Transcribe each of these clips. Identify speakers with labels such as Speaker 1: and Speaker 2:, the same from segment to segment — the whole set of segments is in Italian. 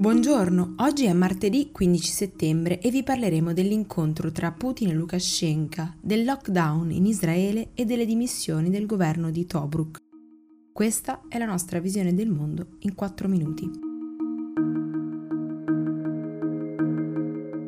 Speaker 1: Buongiorno, oggi è martedì 15 settembre e vi parleremo dell'incontro tra Putin e Lukashenko, del lockdown in Israele e delle dimissioni del governo di Tobruk. Questa è la nostra visione del mondo in 4 minuti.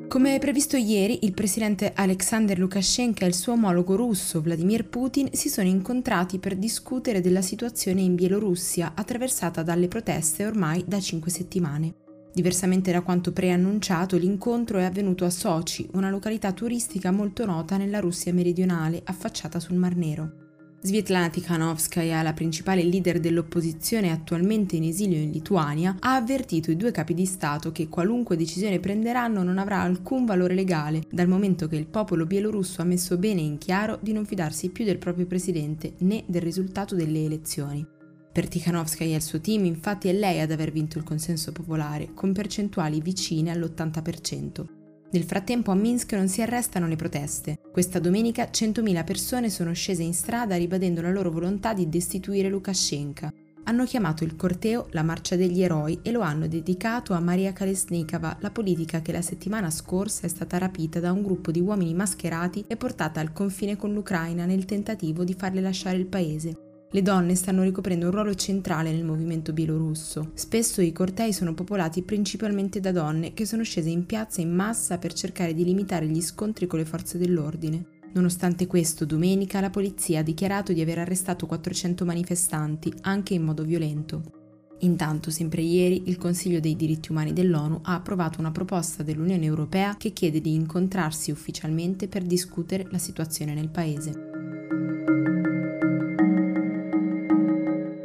Speaker 1: Come previsto ieri, il presidente Alexander Lukashenko e il suo omologo russo Vladimir Putin si sono incontrati per discutere della situazione in Bielorussia attraversata dalle proteste ormai da cinque settimane. Diversamente da quanto preannunciato, l'incontro è avvenuto a Sochi, una località turistica molto nota nella Russia meridionale, affacciata sul Mar Nero. Svetlana Tikhanovskaya, la principale leader dell'opposizione attualmente in esilio in Lituania, ha avvertito i due capi di Stato che qualunque decisione prenderanno non avrà alcun valore legale, dal momento che il popolo bielorusso ha messo bene in chiaro di non fidarsi più del proprio presidente né del risultato delle elezioni. Per Tikhanovskaya e il suo team infatti è lei ad aver vinto il consenso popolare, con percentuali vicine all'80%. Nel frattempo a Minsk non si arrestano le proteste. Questa domenica 100.000 persone sono scese in strada ribadendo la loro volontà di destituire Lukashenko. Hanno chiamato il corteo la Marcia degli Eroi e lo hanno dedicato a Maria Kalesnikova, la politica che la settimana scorsa è stata rapita da un gruppo di uomini mascherati e portata al confine con l'Ucraina nel tentativo di farle lasciare il paese. Le donne stanno ricoprendo un ruolo centrale nel movimento bielorusso. Spesso i cortei sono popolati principalmente da donne che sono scese in piazza in massa per cercare di limitare gli scontri con le forze dell'ordine. Nonostante questo, domenica la polizia ha dichiarato di aver arrestato 400 manifestanti, anche in modo violento. Intanto, sempre ieri, il Consiglio dei diritti umani dell'ONU ha approvato una proposta dell'Unione Europea che chiede di incontrarsi ufficialmente per discutere la situazione nel paese.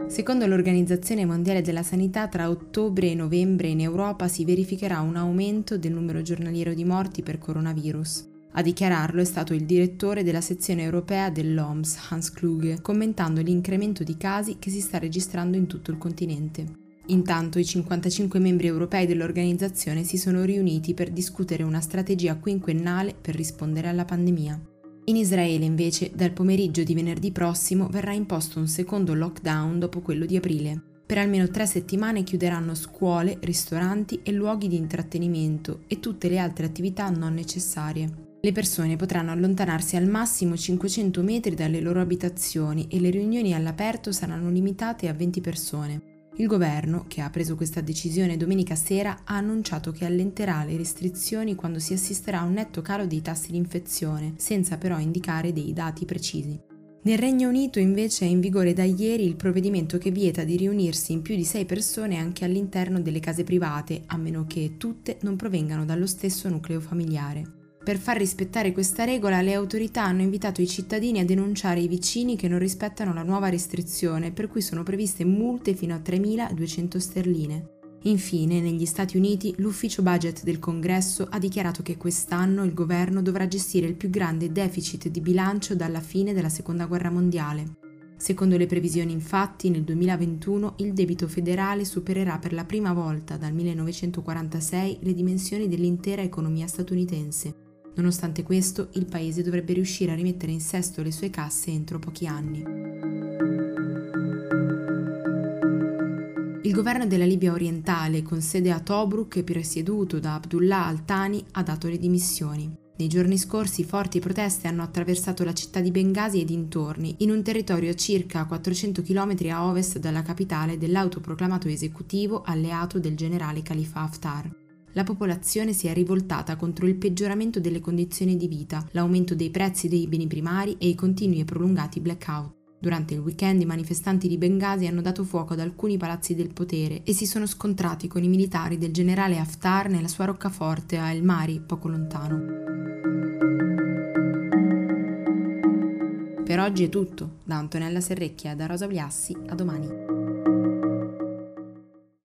Speaker 1: Secondo l'Organizzazione Mondiale della Sanità, tra ottobre e novembre in Europa si verificherà un aumento del numero giornaliero di morti per coronavirus. A dichiararlo è stato il direttore della sezione europea dell'OMS, Hans Kluge, commentando l'incremento di casi che si sta registrando in tutto il continente. Intanto i 55 membri europei dell'organizzazione si sono riuniti per discutere una strategia quinquennale per rispondere alla pandemia. In Israele invece dal pomeriggio di venerdì prossimo verrà imposto un secondo lockdown dopo quello di aprile. Per almeno tre settimane chiuderanno scuole, ristoranti e luoghi di intrattenimento e tutte le altre attività non necessarie. Le persone potranno allontanarsi al massimo 500 metri dalle loro abitazioni e le riunioni all'aperto saranno limitate a 20 persone. Il governo, che ha preso questa decisione domenica sera, ha annunciato che allenterà le restrizioni quando si assisterà a un netto calo dei tassi di infezione, senza però indicare dei dati precisi. Nel Regno Unito invece è in vigore da ieri il provvedimento che vieta di riunirsi in più di sei persone anche all'interno delle case private, a meno che tutte non provengano dallo stesso nucleo familiare. Per far rispettare questa regola, le autorità hanno invitato i cittadini a denunciare i vicini che non rispettano la nuova restrizione, per cui sono previste multe fino a 3.200 sterline. Infine, negli Stati Uniti, l'ufficio budget del Congresso ha dichiarato che quest'anno il governo dovrà gestire il più grande deficit di bilancio dalla fine della Seconda Guerra Mondiale. Secondo le previsioni, infatti, nel 2021 il debito federale supererà per la prima volta dal 1946 le dimensioni dell'intera economia statunitense. Nonostante questo, il paese dovrebbe riuscire a rimettere in sesto le sue casse entro pochi anni. Il governo della Libia orientale, con sede a Tobruk e presieduto da Abdullah al-Thani, ha dato le dimissioni. Nei giorni scorsi forti proteste hanno attraversato la città di Bengasi e dintorni, in un territorio circa 400 km a ovest dalla capitale dell'autoproclamato esecutivo alleato del generale Khalifa Haftar la popolazione si è rivoltata contro il peggioramento delle condizioni di vita, l'aumento dei prezzi dei beni primari e i continui e prolungati blackout. Durante il weekend i manifestanti di Bengasi hanno dato fuoco ad alcuni palazzi del potere e si sono scontrati con i militari del generale Haftar nella sua roccaforte a El Mari, poco lontano. Per oggi è tutto. Da Antonella Serrecchia e da Rosa Bliassi, a domani.